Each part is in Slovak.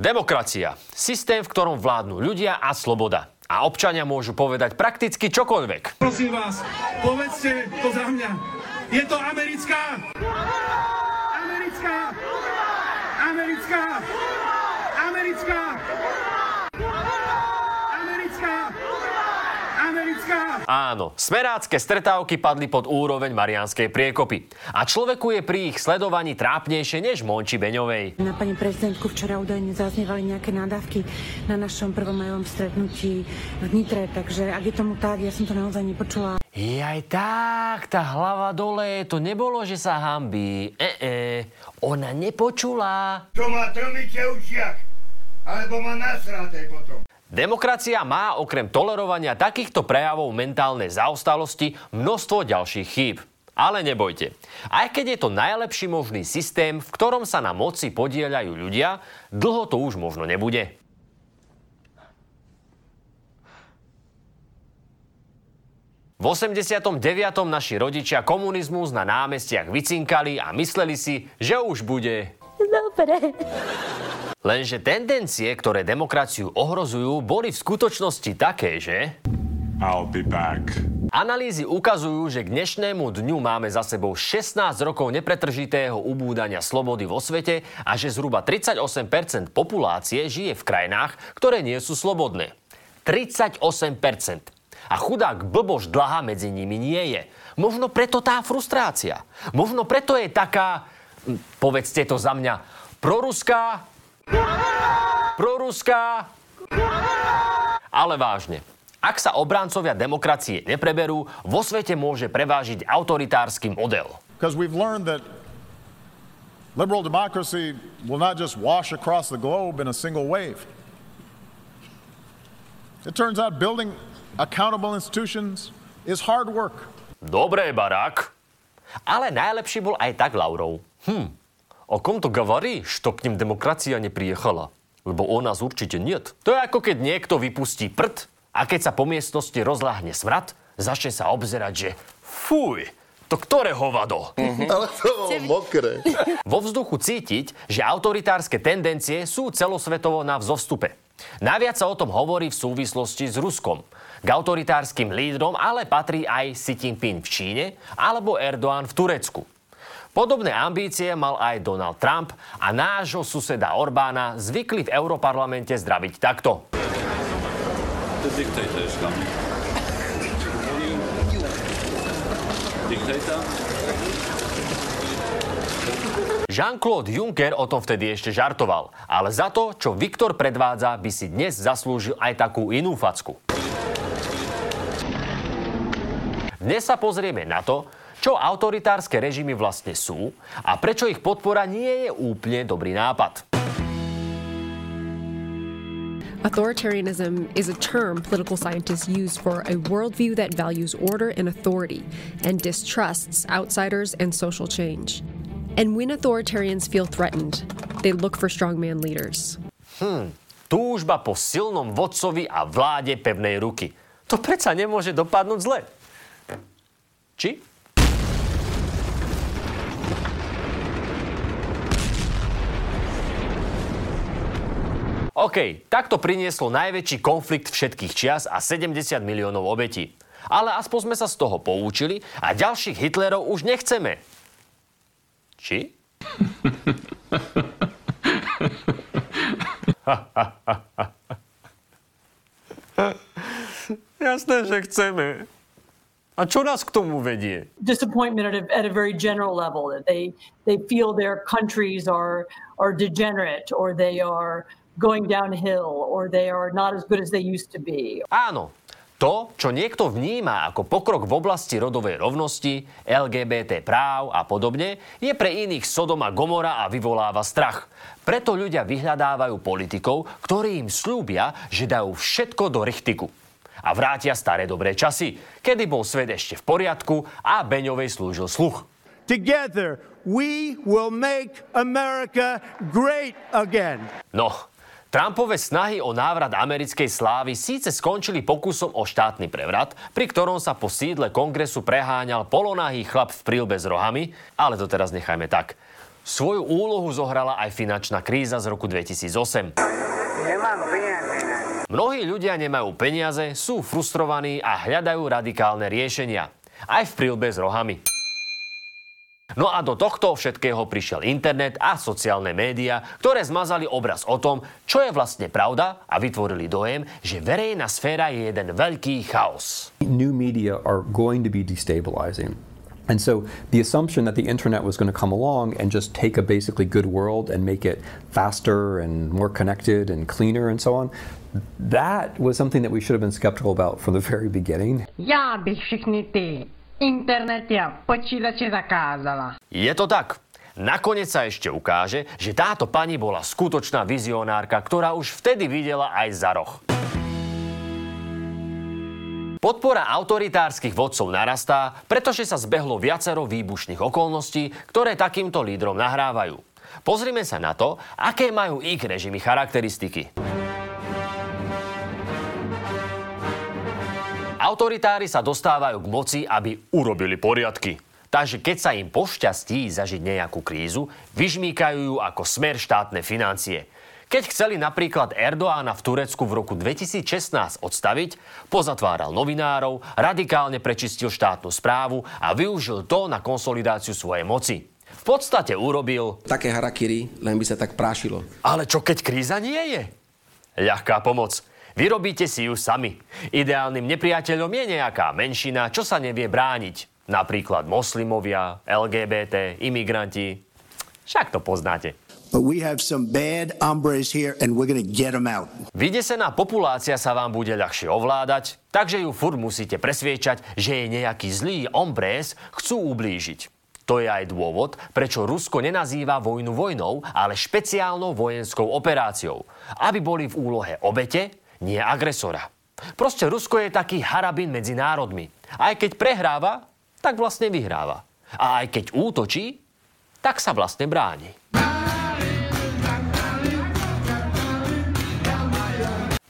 Demokracia. Systém, v ktorom vládnu ľudia a sloboda. A občania môžu povedať prakticky čokoľvek. Prosím vás, povedzte to za mňa. Je to americká? Americká! Americká! Americká! Americká! Americká! Áno, smerácké stretávky padli pod úroveň Marianskej priekopy. A človeku je pri ich sledovaní trápnejšie než Monči Beňovej. Na pani prezidentku včera údajne zaznievali nejaké nádavky na našom prvomajovom stretnutí v Nitre, takže ak je tomu tak, ja som to naozaj nepočula. Jaj tak, tá hlava dole, to nebolo, že sa hambí. E, e, ona nepočula. Čo má trmiče v alebo má nasraté potom. Demokracia má okrem tolerovania takýchto prejavov mentálnej zaostalosti množstvo ďalších chýb. Ale nebojte. Aj keď je to najlepší možný systém, v ktorom sa na moci podieľajú ľudia, dlho to už možno nebude. V 89. naši rodičia komunizmus na námestiach vycinkali a mysleli si, že už bude Dobre. Lenže tendencie, ktoré demokraciu ohrozujú, boli v skutočnosti také, že... I'll be back. Analýzy ukazujú, že k dnešnému dňu máme za sebou 16 rokov nepretržitého ubúdania slobody vo svete a že zhruba 38% populácie žije v krajinách, ktoré nie sú slobodné. 38%. A chudák blbož dlhá medzi nimi nie je. Možno preto tá frustrácia. Možno preto je taká, povedzte to za mňa, proruská, proruská, ale vážne. Ak sa obrancovia demokracie nepreberú, vo svete môže prevážiť autoritársky model. Liberal democracy will not just wash across the globe in a single wave. It turns out building accountable institutions is hard work. Dobré, barák. Ale najlepší bol aj tak Laurov. Hm, o kom to gavarí, što k ním demokracia neprijechala? Lebo o nás určite niet. To je ako keď niekto vypustí prd a keď sa po miestnosti rozláhne smrad, začne sa obzerať, že fuj, to ktoré hovado? Ale to bolo mokré. Vo vzduchu cítiť, že autoritárske tendencie sú celosvetovo na vzostupe. Najviac sa o tom hovorí v súvislosti s Ruskom. K autoritárskym lídrom ale patrí aj Xi Jinping v Číne alebo Erdoğan v Turecku. Podobné ambície mal aj Donald Trump a nášho suseda Orbána zvykli v Europarlamente zdraviť takto. Jean-Claude Juncker o tom vtedy ešte žartoval, ale za to, čo Viktor predvádza, by si dnes zaslúžil aj takú inú facku. Dnes sa pozrieme na to, čo autoritárske režimy vlastne sú a prečo ich podpora nie je úplne dobrý nápad. Authoritarianism is a term political scientists use for a worldview that values order and authority and distrusts outsiders and social change. And when authoritarians feel threatened, they look for strongman leaders. Túžba po silnom vodcovi a vláde pevnej ruky. To predsa nemôže dopadnúť zle. Či? OK, takto prinieslo najväčší konflikt všetkých čias a 70 miliónov obetí. Ale aspoň sme sa z toho poučili a ďalších Hitlerov už nechceme. Či? Jasné, že chceme. A čo nás k tomu vedie? disappointment at a, at a very general level that they they feel their countries are are degenerate or they are going downhill or they are not as good as they used to be. Áno, to, čo niekto vníma ako pokrok v oblasti rodovej rovnosti, LGBT práv a podobne, je pre iných Sodoma Gomora a vyvoláva strach. Preto ľudia vyhľadávajú politikov, ktorí im slúbia, že dajú všetko do richtiku. A vrátia staré dobré časy, kedy bol svet ešte v poriadku a Beňovej slúžil sluch. Together, we will make America great again. No, Trumpove snahy o návrat americkej slávy síce skončili pokusom o štátny prevrat, pri ktorom sa po sídle kongresu preháňal polonahý chlap v prílbe s rohami, ale to teraz nechajme tak. Svoju úlohu zohrala aj finančná kríza z roku 2008. Mnohí ľudia nemajú peniaze, sú frustrovaní a hľadajú radikálne riešenia. Aj v prílbe s rohami. No a do tohto všetkého prišiel internet a sociálne médiá, ktoré zmazali obraz o tom, čo je vlastne pravda a vytvorili dojem, že verejná sféra je jeden veľký chaos. New media are going to be destabilizing. And so the assumption that the internet was going to come along and just take a basically good world and make it faster and more connected and cleaner and so on, that was something that we should have been skeptical about from the very beginning. Já bych všechny ty internety a počítače zakázala. Je to tak. Nakoniec sa ešte ukáže, že táto pani bola skutočná vizionárka, ktorá už vtedy videla aj za roh. Podpora autoritárskych vodcov narastá, pretože sa zbehlo viacero výbušných okolností, ktoré takýmto lídrom nahrávajú. Pozrime sa na to, aké majú ich režimy charakteristiky. Autoritári sa dostávajú k moci, aby urobili poriadky. Takže keď sa im pošťastí zažiť nejakú krízu, vyžmýkajú ju ako smer štátne financie. Keď chceli napríklad Erdoána v Turecku v roku 2016 odstaviť, pozatváral novinárov, radikálne prečistil štátnu správu a využil to na konsolidáciu svojej moci. V podstate urobil... Také harakiri, len by sa tak prášilo. Ale čo keď kríza nie je? Ľahká pomoc. Vyrobíte si ju sami. Ideálnym nepriateľom je nejaká menšina, čo sa nevie brániť. Napríklad moslimovia, LGBT, imigranti. Však to poznáte. But we have some bad hombres here and we're gonna get them out. Vydesená populácia sa vám bude ľahšie ovládať, takže ju furt musíte presviečať, že je nejaký zlý hombres chcú ublížiť. To je aj dôvod, prečo Rusko nenazýva vojnu vojnou, ale špeciálnou vojenskou operáciou. Aby boli v úlohe obete, nie agresora. Proste Rusko je taký harabín medzi národmi. Aj keď prehráva, tak vlastne vyhráva. A aj keď útočí, tak sa vlastne bráni.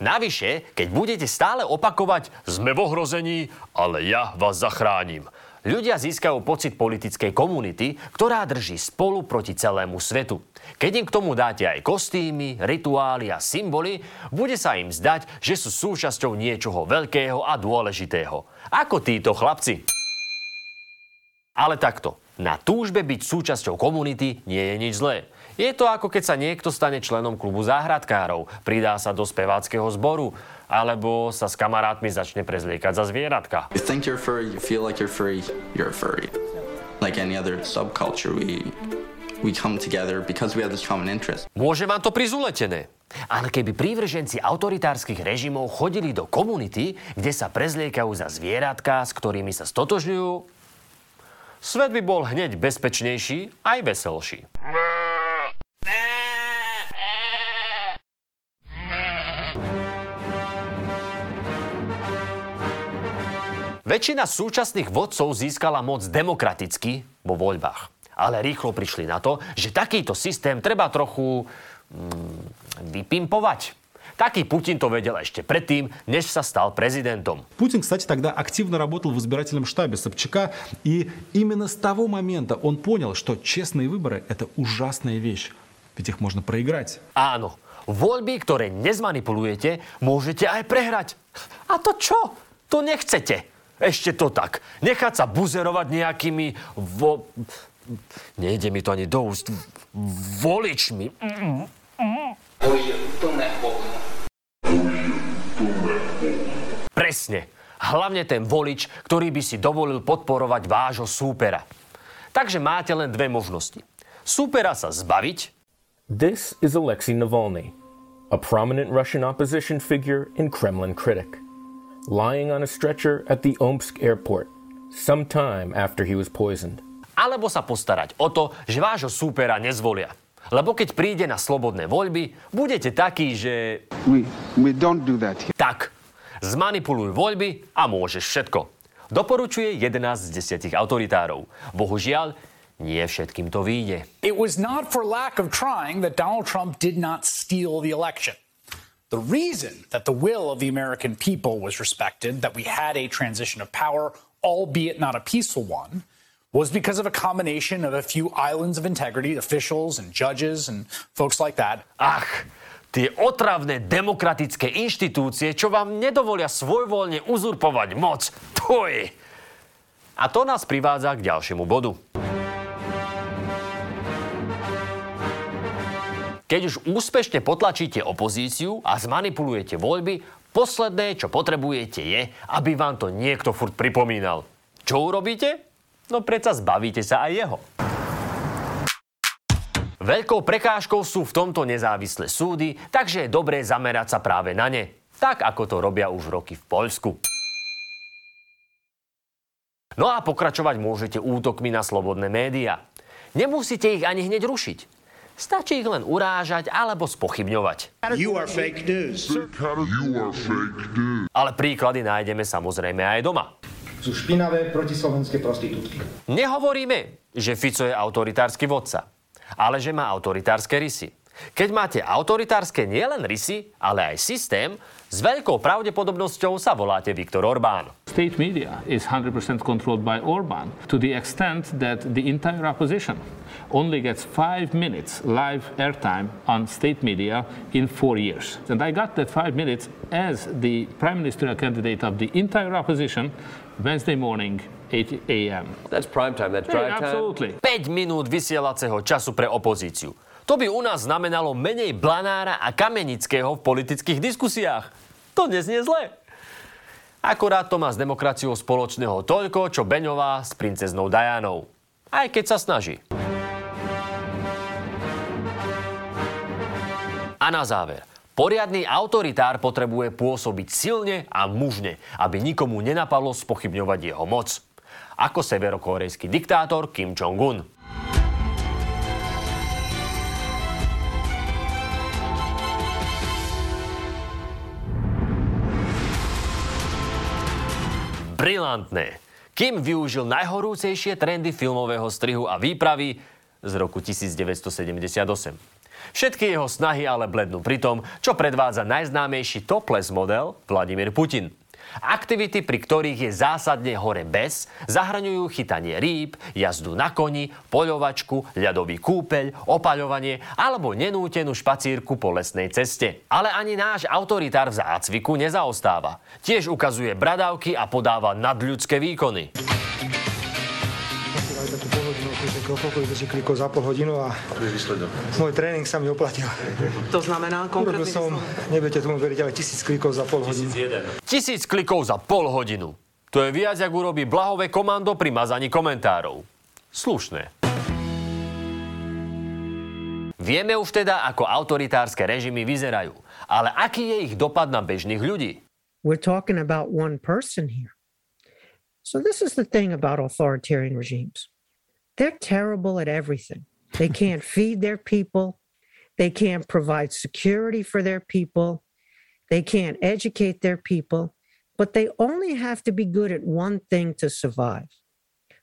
Navyše, keď budete stále opakovať sme v ohrození, ale ja vás zachránim. Ľudia získajú pocit politickej komunity, ktorá drží spolu proti celému svetu. Keď im k tomu dáte aj kostýmy, rituály a symboly, bude sa im zdať, že sú súčasťou niečoho veľkého a dôležitého. Ako títo chlapci. Ale takto, na túžbe byť súčasťou komunity nie je nič zlé. Je to ako keď sa niekto stane členom klubu záhradkárov, pridá sa do speváckého zboru, alebo sa s kamarátmi začne prezliekať za zvieratka. You think you're furry, you feel like you're furry, you're a furry. Like any other subculture, we, we come together because we have this common interest. Môže vám to prizuletené. Ale keby prívrženci autoritárskych režimov chodili do komunity, kde sa prezliekajú za zvieratka, s ktorými sa stotožňujú, svet by bol hneď bezpečnejší aj veselší. Väčšina súčasných vodcov získala moc demokraticky vo voľbách. Ale rýchlo prišli na to, že takýto systém treba trochu mm, vypimpovať. Такий Путин то ведел еще предтим, неж sa стал президентом. Путин, кстати, тогда активно работал в избирательном штабе Собчака, и именно с того момента он понял, что честные выборы – это ужасная вещь, ведь их можно проиграть. Áno, voľby, ktoré nezmanipulujete, môžete aj prehrať. A to čo? To nechcete. Ešte to tak. Nechať sa buzerovať nejakými vo... Nejde mi to ani do úst. Voličmi. Presne. Hlavne ten volič, ktorý by si dovolil podporovať vášho súpera. Takže máte len dve možnosti. Súpera sa zbaviť. This is Alexei Navalny, a prominent Russian opposition figure and Kremlin critic. Lying on a stretcher at the Omsk airport, sometime after he was poisoned. Alebo sa postarať o to, že vášho súpera nezvolia. Lebo keď príde na slobodné voľby, budete takí, že... We, we don't do that here. Tak, zmanipuluj voľby a môžeš všetko. Doporučuje 11 z 10 autoritárov. Bohužiaľ, nie všetkým to vyjde. It was not for lack of trying that Donald Trump did not steal the election. The reason that the will of the American people was respected, that we had a transition of power, albeit not a peaceful one, was because of a combination of a few islands of integrity, officials and judges and folks like that. Ach, tie otravné demokratické inštitúcie, čo vám nedovolia svojvoľne uzurpovať moc. To. A to nás privádza k ďalšiemu bodu. Keď už úspešne potlačíte opozíciu a zmanipulujete voľby, posledné, čo potrebujete, je, aby vám to niekto furt pripomínal. Čo urobíte? No predsa zbavíte sa aj jeho. Veľkou prekážkou sú v tomto nezávislé súdy, takže je dobré zamerať sa práve na ne. Tak, ako to robia už roky v Poľsku. No a pokračovať môžete útokmi na slobodné médiá. Nemusíte ich ani hneď rušiť. Stačí ich len urážať alebo spochybňovať. You are fake news. Ale príklady nájdeme samozrejme aj doma. Sú špinavé protislovenské prostitútky. Nehovoríme, že Fico je autoritársky vodca, ale že má autoritárske rysy. Keď máte autoritárske nielen rysy, ale aj systém, s veľkou pravdepodobnosťou sa voláte Viktor Orbán. State media is 100% controlled by Orban to the extent that the entire opposition only gets five minutes live airtime on state media in four years. And I got that five minutes as the prime ministerial candidate of the entire opposition Wednesday morning 8 a.m. That's prime time, that's drive time. absolutely. 5 minút vysielacieho času pre opozíciu. To by u nás znamenalo menej Blanára a Kamenického v politických diskusiách. To neznie zle. Akorát to má s demokraciou spoločného toľko, čo Beňová s princeznou Dajanou. Aj keď sa snaží. A na záver. Poriadny autoritár potrebuje pôsobiť silne a mužne, aby nikomu nenapadlo spochybňovať jeho moc. Ako severokorejský diktátor Kim Jong-un. Brilantné. Kim využil najhorúcejšie trendy filmového strihu a výpravy z roku 1978. Všetky jeho snahy ale blednú pri tom, čo predvádza najznámejší topless model Vladimír Putin. Aktivity, pri ktorých je zásadne hore bez, zahraňujú chytanie rýb, jazdu na koni, poľovačku, ľadový kúpeľ, opaľovanie alebo nenútenú špacírku po lesnej ceste. Ale ani náš autoritár v zácviku nezaostáva. Tiež ukazuje bradavky a podáva nadľudské výkony. Takú polhodinu, koľko si klikov za pol hodinu a To môj tréning sa mi oplatil. To znamená Urobil konkrétny som, nebudete tomu veriť, ale tisíc klikov za pol hodinu. Tisíc klikov za pol hodinu. To je viac, jak urobí blahové komando pri mazaní komentárov. Slušné. Vieme už teda, ako autoritárske režimy vyzerajú. Ale aký je ich dopad na bežných ľudí? We're talking about one person here. So, this is the thing about authoritarian regimes they're terrible at everything. They can't feed their people, they can't provide security for their people, they can't educate their people, but they only have to be good at one thing to survive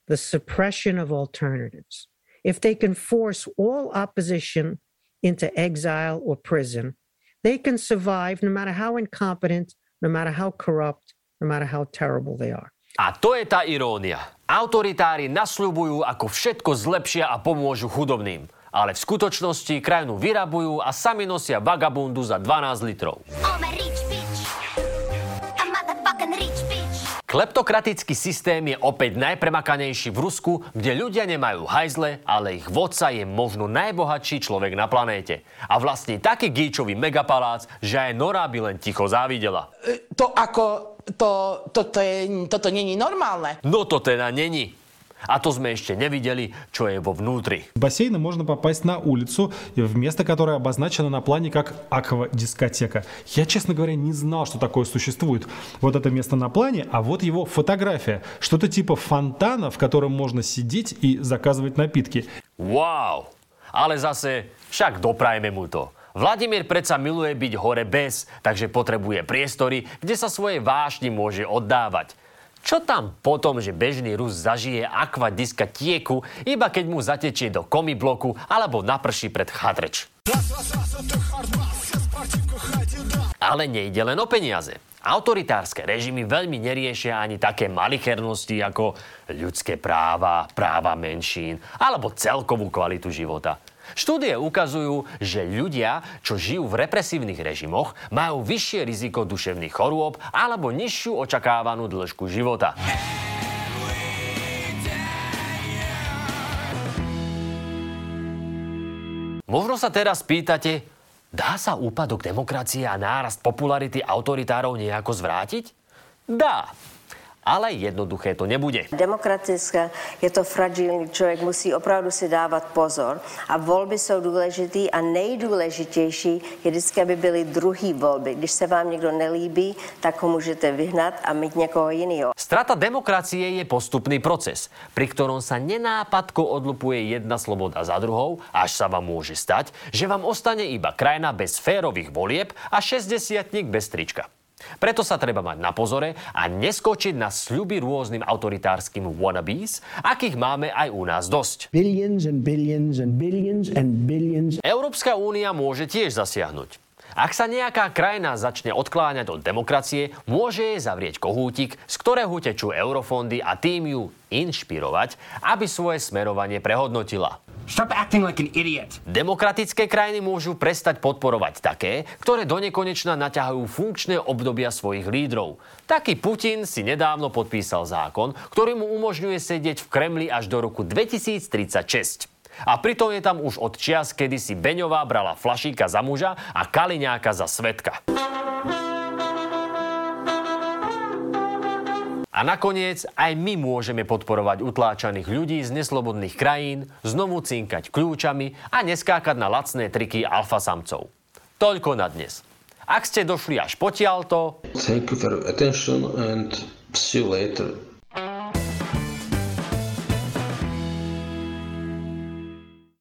the suppression of alternatives. If they can force all opposition into exile or prison, they can survive no matter how incompetent, no matter how corrupt, no matter how terrible they are. A to je tá irónia. Autoritári nasľubujú, ako všetko zlepšia a pomôžu chudobným. Ale v skutočnosti krajinu vyrabujú a sami nosia vagabundu za 12 litrov. Kleptokratický systém je opäť najpremakanejší v Rusku, kde ľudia nemajú hajzle, ale ich vodca je možno najbohatší človek na planéte. A vlastne taký gíčový megapalác, že aj Nora by len ticho závidela. To ako, to, toto, je, toto není normálne. No to teda není. A to sme ešte nevideli, čo je vo vnútri. В бассейны можно попасть на улицу, в место, которое обозначено на плане как аквадискотека. Я, честно говоря, не знал, что такое существует. Вот это место на плане, а вот его фотография. Что-то типа фонтана, в котором можно сидеть и заказывать напитки. Wow! Ale zase, však doprajme mu to. Vladimír predsa miluje byť hore bez, takže potrebuje priestory, kde sa svoje vášni môže oddávať. Čo tam potom, že bežný Rus zažije akvadiska tieku, iba keď mu zatečie do komibloku alebo naprší pred chadreč? Ale nejde len o peniaze. Autoritárske režimy veľmi neriešia ani také malichernosti ako ľudské práva, práva menšín alebo celkovú kvalitu života. Štúdie ukazujú, že ľudia, čo žijú v represívnych režimoch, majú vyššie riziko duševných chorôb alebo nižšiu očakávanú dĺžku života. Možno sa teraz pýtate, dá sa úpadok demokracie a nárast popularity autoritárov nejako zvrátiť? Dá ale jednoduché to nebude. Demokratická je to fragilní člověk, musí opravdu si dávat pozor a volby jsou důležitý a nejdůležitější je vždycky, aby byly druhý volby. Když se vám někdo nelíbí, tak ho můžete vyhnat a mít někoho jiného. Strata demokracie je postupný proces, pri ktorom sa nenápadko odlupuje jedna sloboda za druhou, až sa vám môže stať, že vám ostane iba krajina bez férových volieb a 60 bez trička. Preto sa treba mať na pozore a neskočiť na sľuby rôznym autoritárskym wannabes, akých máme aj u nás dosť. Billions and billions and billions and billions. Európska únia môže tiež zasiahnuť. Ak sa nejaká krajina začne odkláňať od demokracie, môže jej zavrieť kohútik, z ktorého tečú eurofondy a tým ju inšpirovať, aby svoje smerovanie prehodnotila. Stop acting like an idiot. Demokratické krajiny môžu prestať podporovať také, ktoré donekonečna naťahujú funkčné obdobia svojich lídrov. Taký Putin si nedávno podpísal zákon, ktorý mu umožňuje sedieť v Kremli až do roku 2036. A pritom je tam už od čias, kedy si Beňová brala flašíka za muža a Kaliňáka za svetka. A nakoniec aj my môžeme podporovať utláčaných ľudí z neslobodných krajín, znovu cinkať kľúčami a neskákať na lacné triky alfasamcov. Toľko na dnes. Ak ste došli až potiaľto... Thank you for attention and see you later.